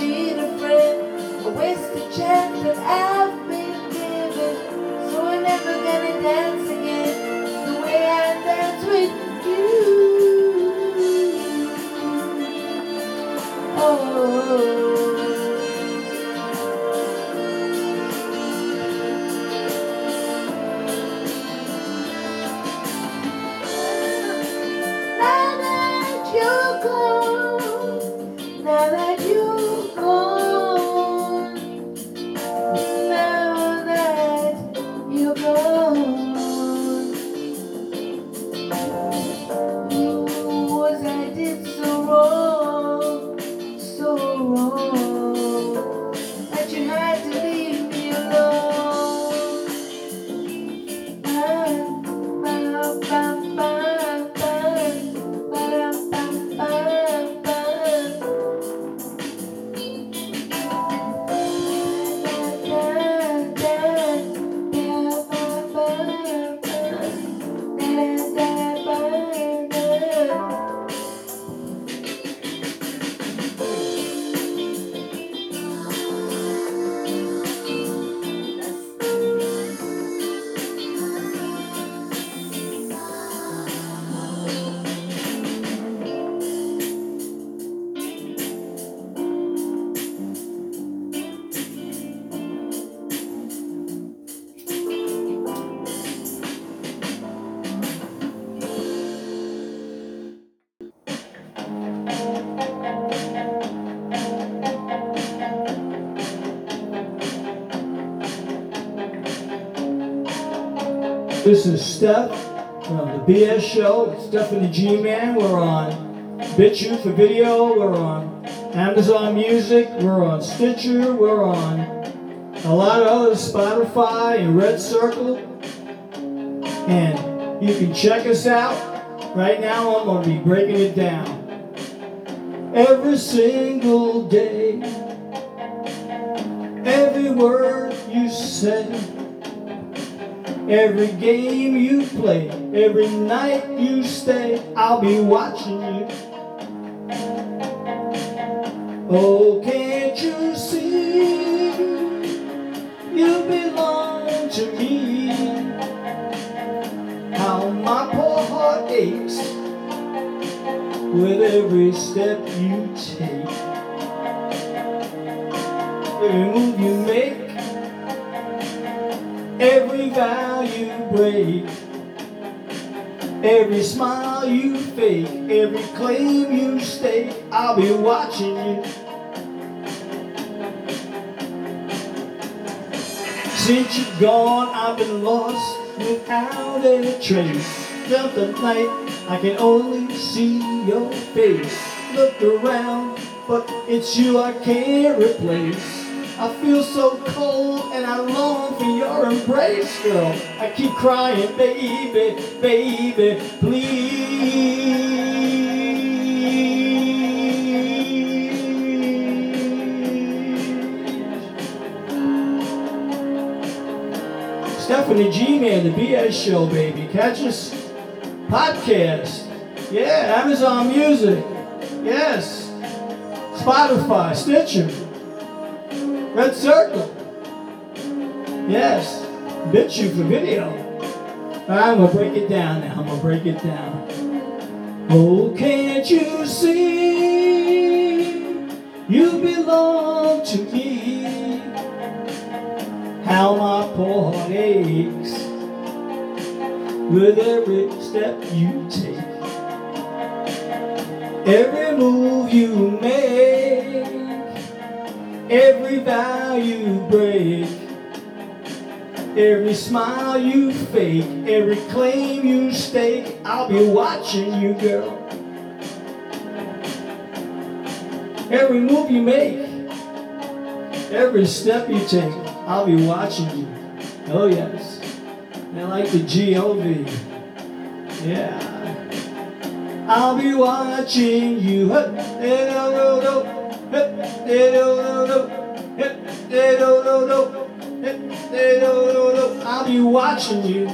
need a friend, a wasted chance that I've been given. So we're never gonna dance again the way I dance with you. Oh. This is Steph from the BS Show, Stephanie G Man. We're on BitChute for video, we're on Amazon Music, we're on Stitcher, we're on a lot of other Spotify and Red Circle. And you can check us out. Right now, I'm going to be breaking it down. Every single day, every word you say every game you play, every night you stay, I'll be watching you. Oh, can't you see? You belong to me. How my poor heart aches with every step you take. Every move you make, every vow you break, every smile you fake, every claim you stake, I'll be watching you. Since you're gone, I've been lost without a trace. Felt the night, I can only see your face. Look around, but it's you I can't replace. I feel so cold and I long for your embrace, girl. I keep crying, baby, baby, please. Stephanie G Man, the BS Show, baby. Catch us podcast. Yeah, Amazon Music. Yes. Spotify, Stitcher, Red Circle. Yes. BitChute for video. I'm gonna break it down now. I'm gonna break it down. Oh, can't you see? You belong to me. How my poor heart aches with every step you take. Every move you make, every vow you break, every smile you fake, every claim you stake, I'll be watching you, girl. Every move you make, every step you take, I'll be watching you. Oh, yes. I like the G O V. Yeah. I'll be watching you. I'll be watching you.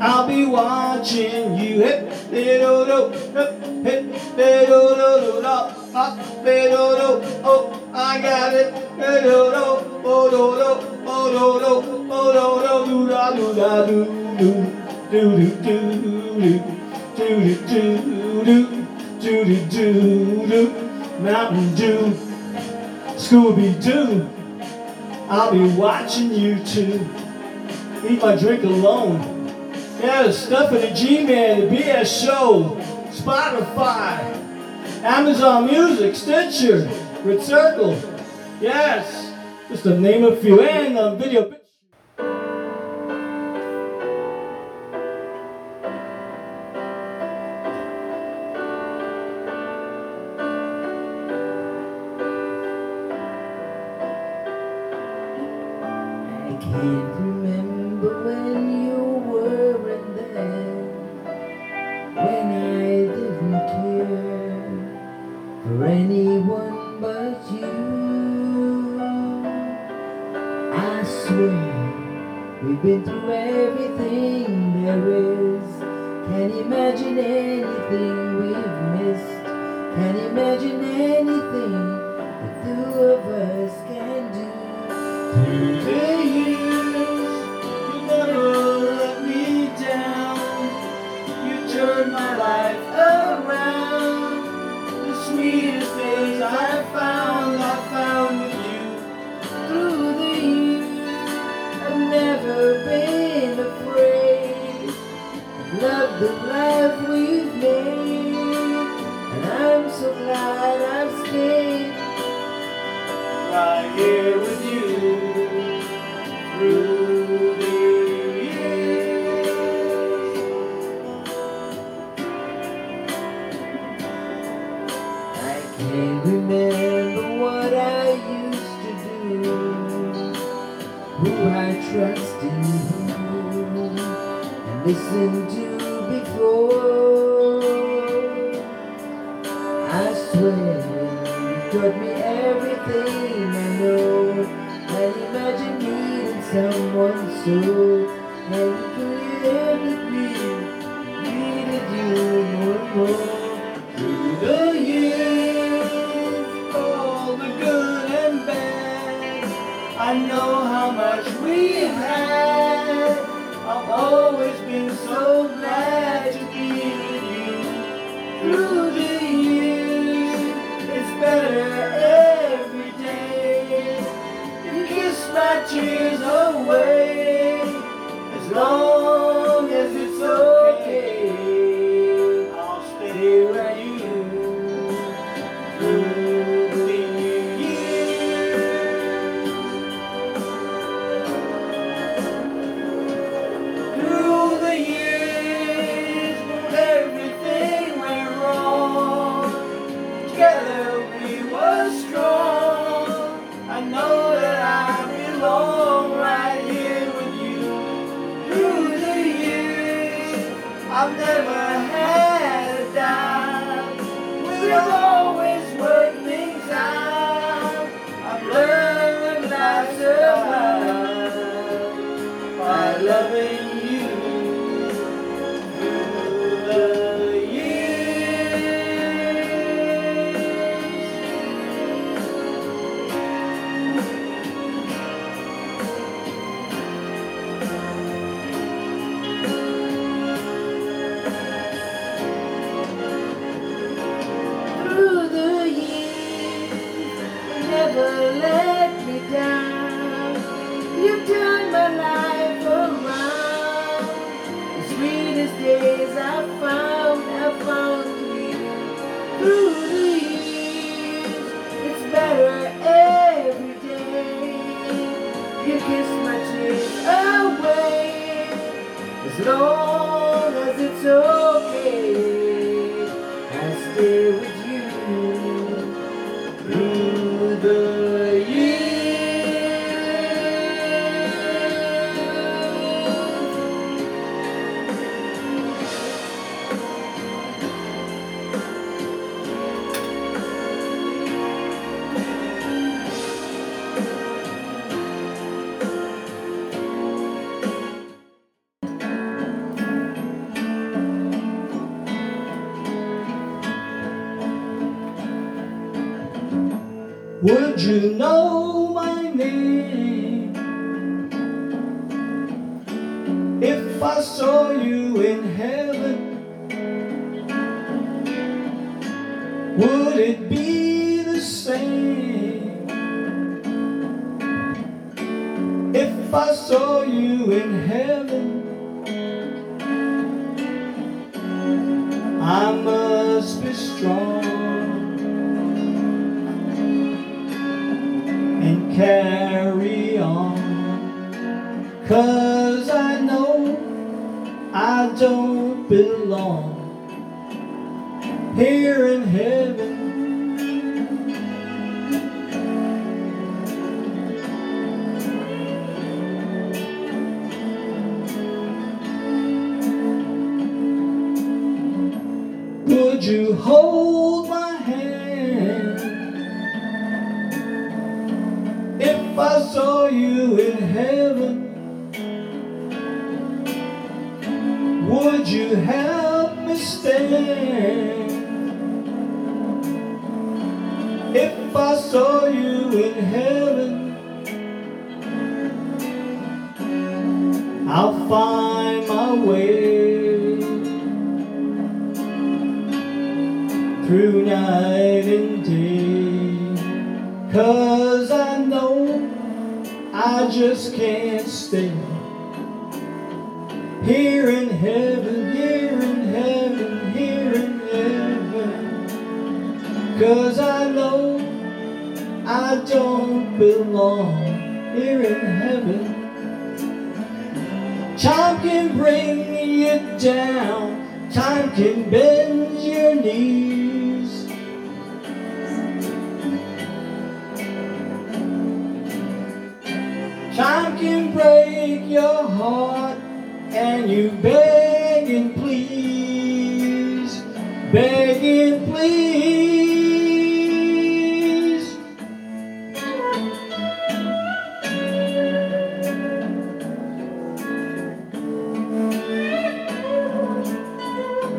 I'll be watching you. Oh, I got it. Mountain Dew, Scooby Doo. I'll be watching you too. Eat my drink alone. Yeah, Stephanie G-Man, the BS Show, Spotify, Amazon Music, Stitcher, Red Circle. Yes, just to name a few. And uh, video. Can't remember when you weren't there, when I didn't care for anyone but you. I swear we've been through everything there is. Can't imagine anything we've missed. Can't imagine anything the two of us can do. Through Can't remember what I used to do, who I trusted, and listened to before. I swear, you taught me everything I know, and imagine meeting someone so. I must be strong and carry on. Cause I know I don't belong. I just can't stay here in heaven, here in heaven, here in heaven. Cause I know I don't belong here in heaven. Time can bring you down, time can bend your knees. break your heart and you beg and please, beg and please.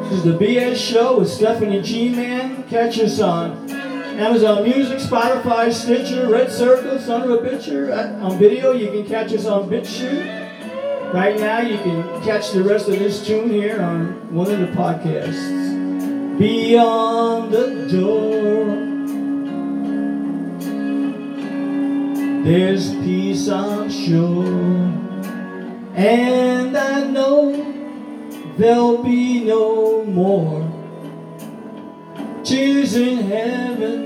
This is the BS show with Stephanie G Man. Catch us on Amazon Music, Spotify, Stitcher, Red Circle, Son of a Bitcher. On video, you can catch us on BitChute. Right now, you can catch the rest of this tune here on one of the podcasts. Beyond the door, there's peace on shore, and I know there'll be no more tears in heaven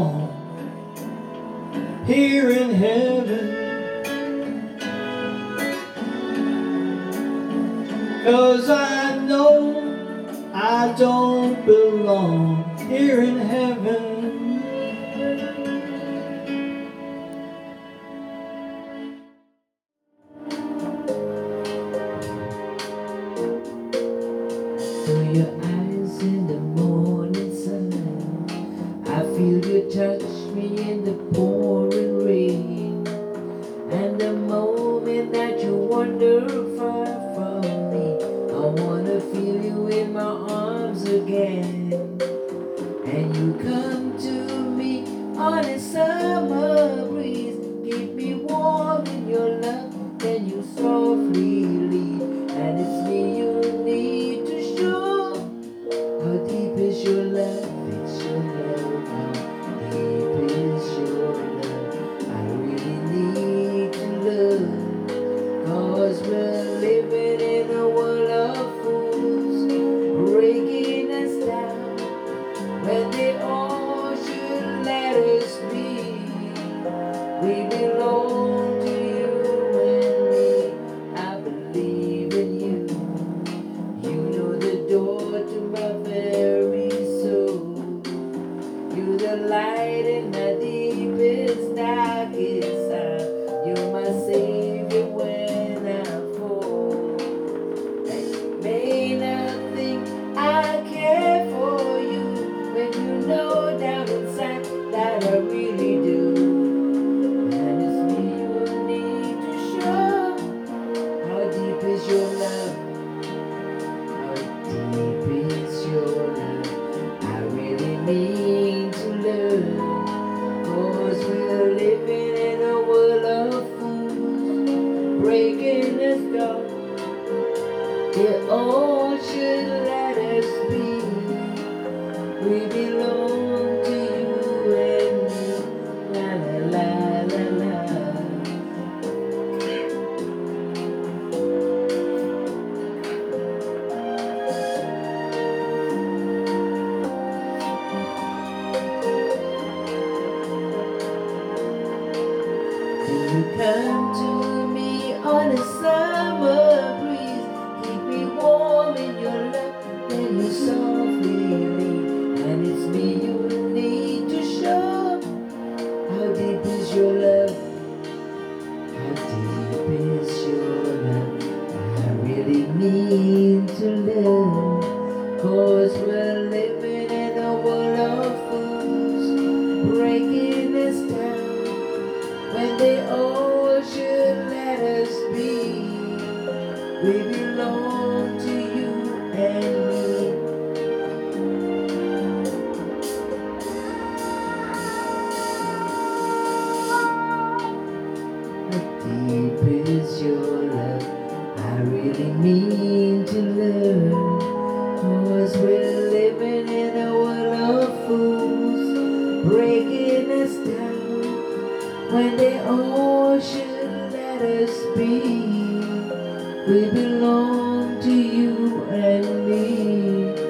on here in heaven. Cause I know I don't belong here in heaven. breaking us down. When the ocean let us be, we belong to you and me.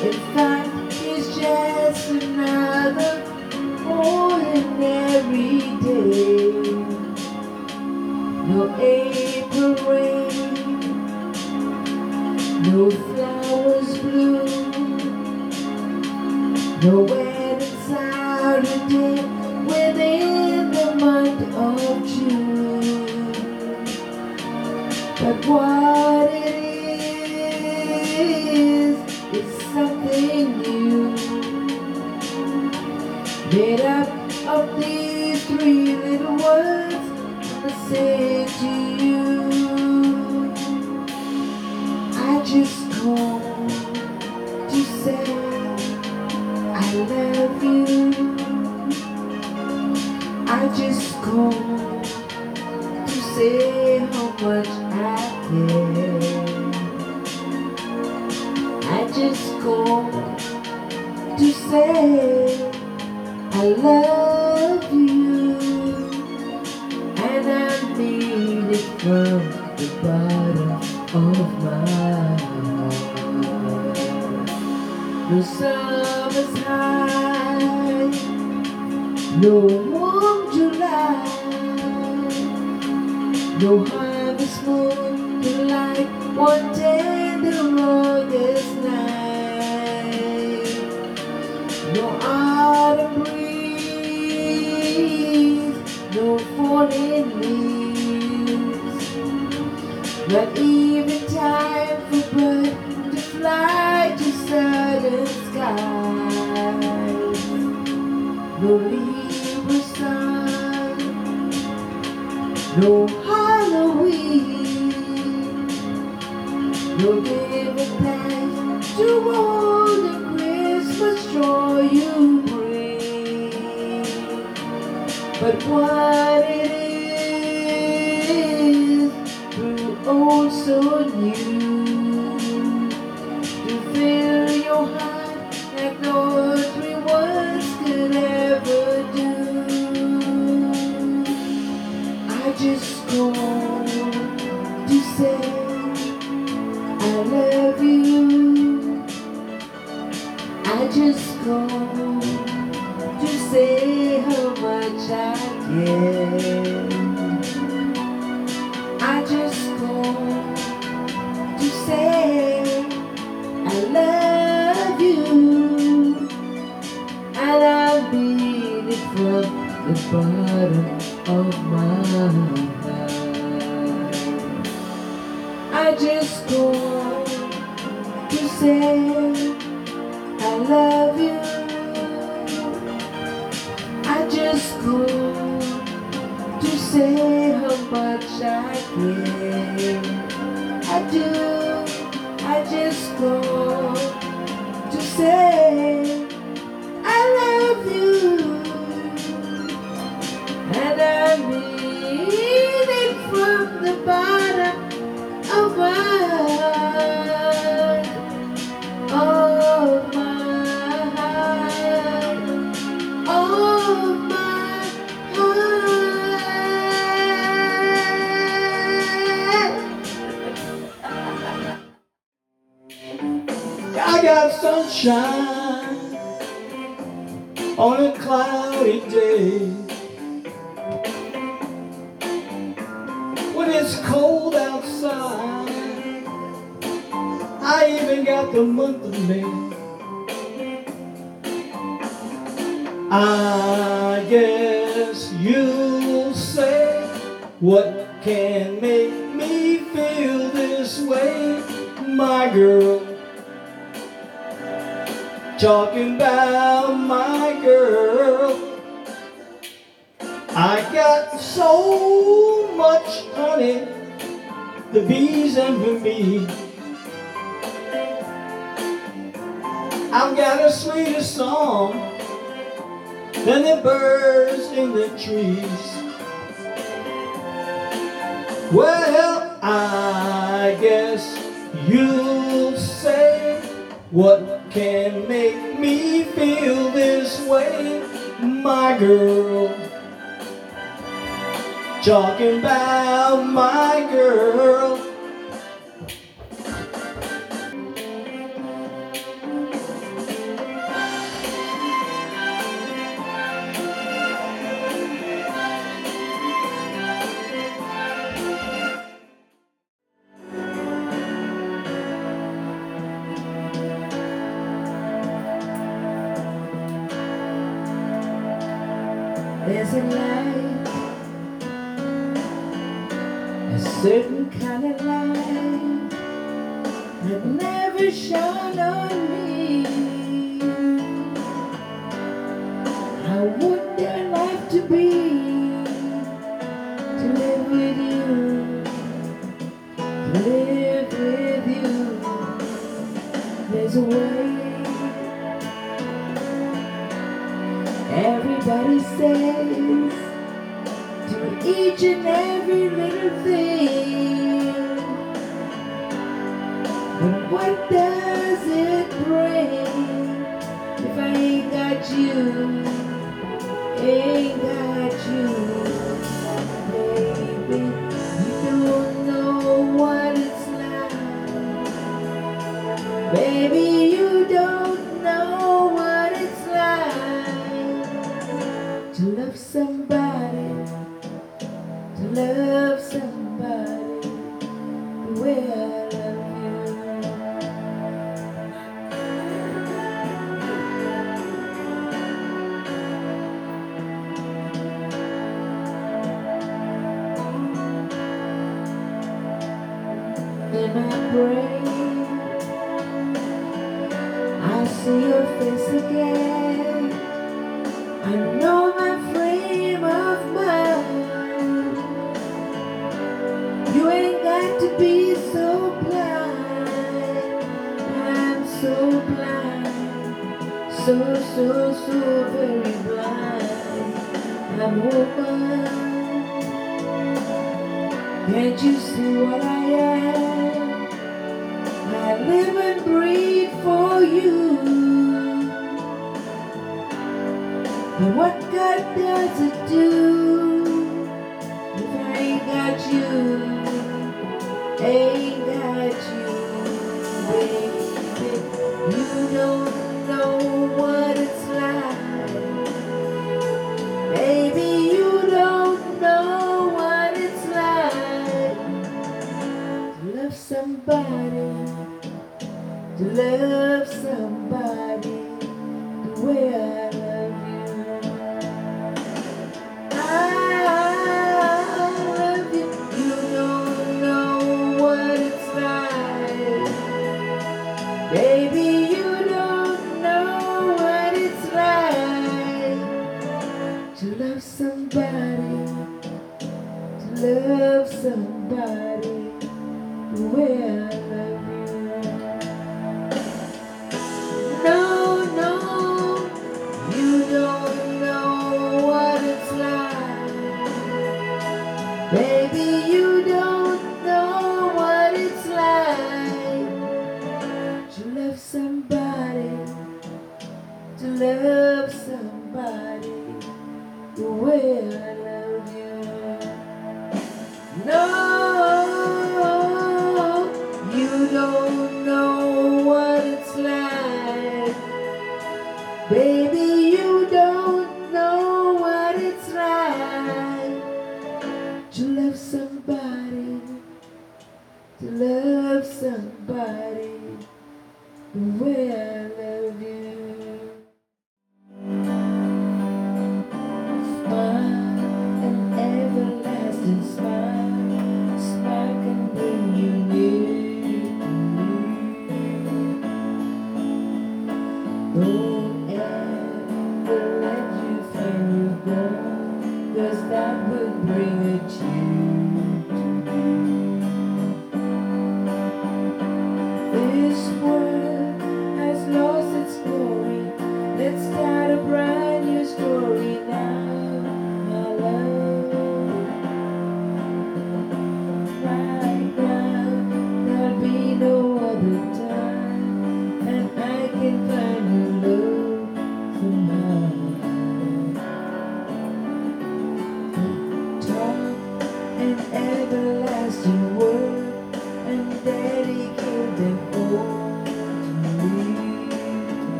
In fact, it's just another ordinary day. No April rain. from the bottom of my heart. No summer's high, no warm July, no harvest moon to light one day the longest night, no autumn breeze, no falling leaves. But even time for bird to fly to certain skies. Believer sun, no Halloween, no giving thanks to all the Christmas joy you bring. But what? shine. song than the birds in the trees. Well, I guess you'll say what can make me feel this way, my girl. Talking about my girl. what he says to each and every little thing. But what does it bring if I ain't got you? Ain't got you. so, so, so very blind. I'm open. Can't you see what I am? I live and breathe for you. But what good does it do if I ain't got you? Hey. love somebody, to love somebody the way I love. Don't ever let you that would bring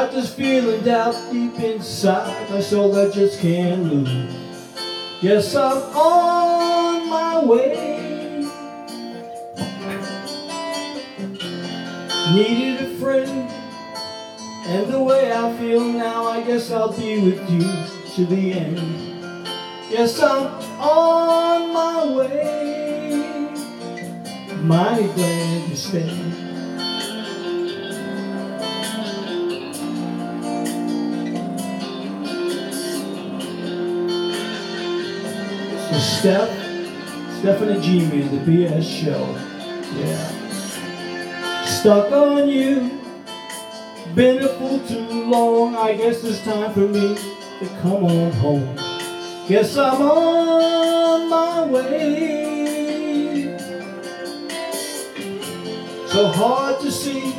Got this feeling down deep inside my soul I just can't lose. Yes, I'm on my way. Needed a friend, and the way I feel now, I guess I'll be with you to the end. Yes, I'm on my way. Mighty glad you stayed. So Steph, Stephanie G Man, the BS show. Yeah. Stuck on you. Been a fool too long. I guess it's time for me to come on home. Guess I'm on my way. So hard to see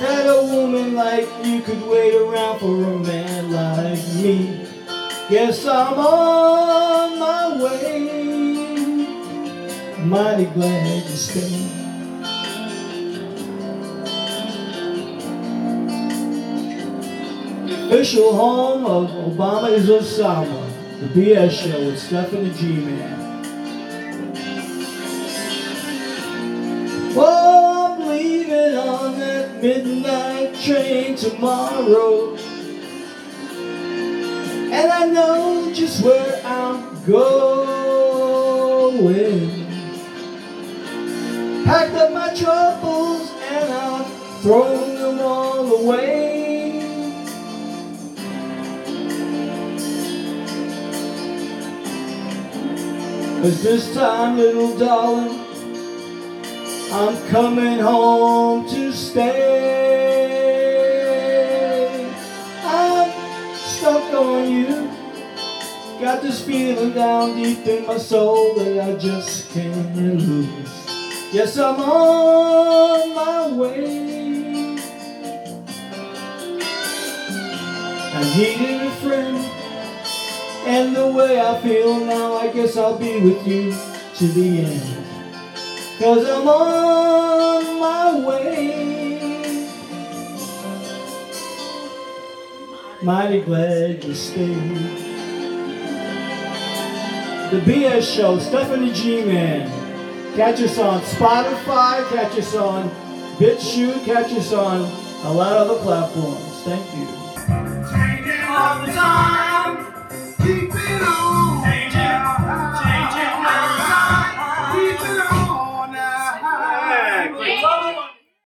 that a woman like you could wait around for a man like me. Guess I'm on my way. Mighty glad you stayed. Official home of Obama is Osama. The BS show with Stephanie G Man. Well, I'm leaving on that midnight train tomorrow. And I know just where going. Packed up my troubles and I've thrown them all away. Cause this time, little darling, I'm coming home to stay. Got this feeling down deep in my soul that I just can't lose. Yes, I'm on my way. I needed a friend, And the way I feel now, I guess I'll be with you to the end. Cause I'm on my way. Mighty glad you stayed. The BS Show, Stephanie G Man. Catch us on Spotify, catch us on BitChute, catch us on a lot of other platforms. Thank you.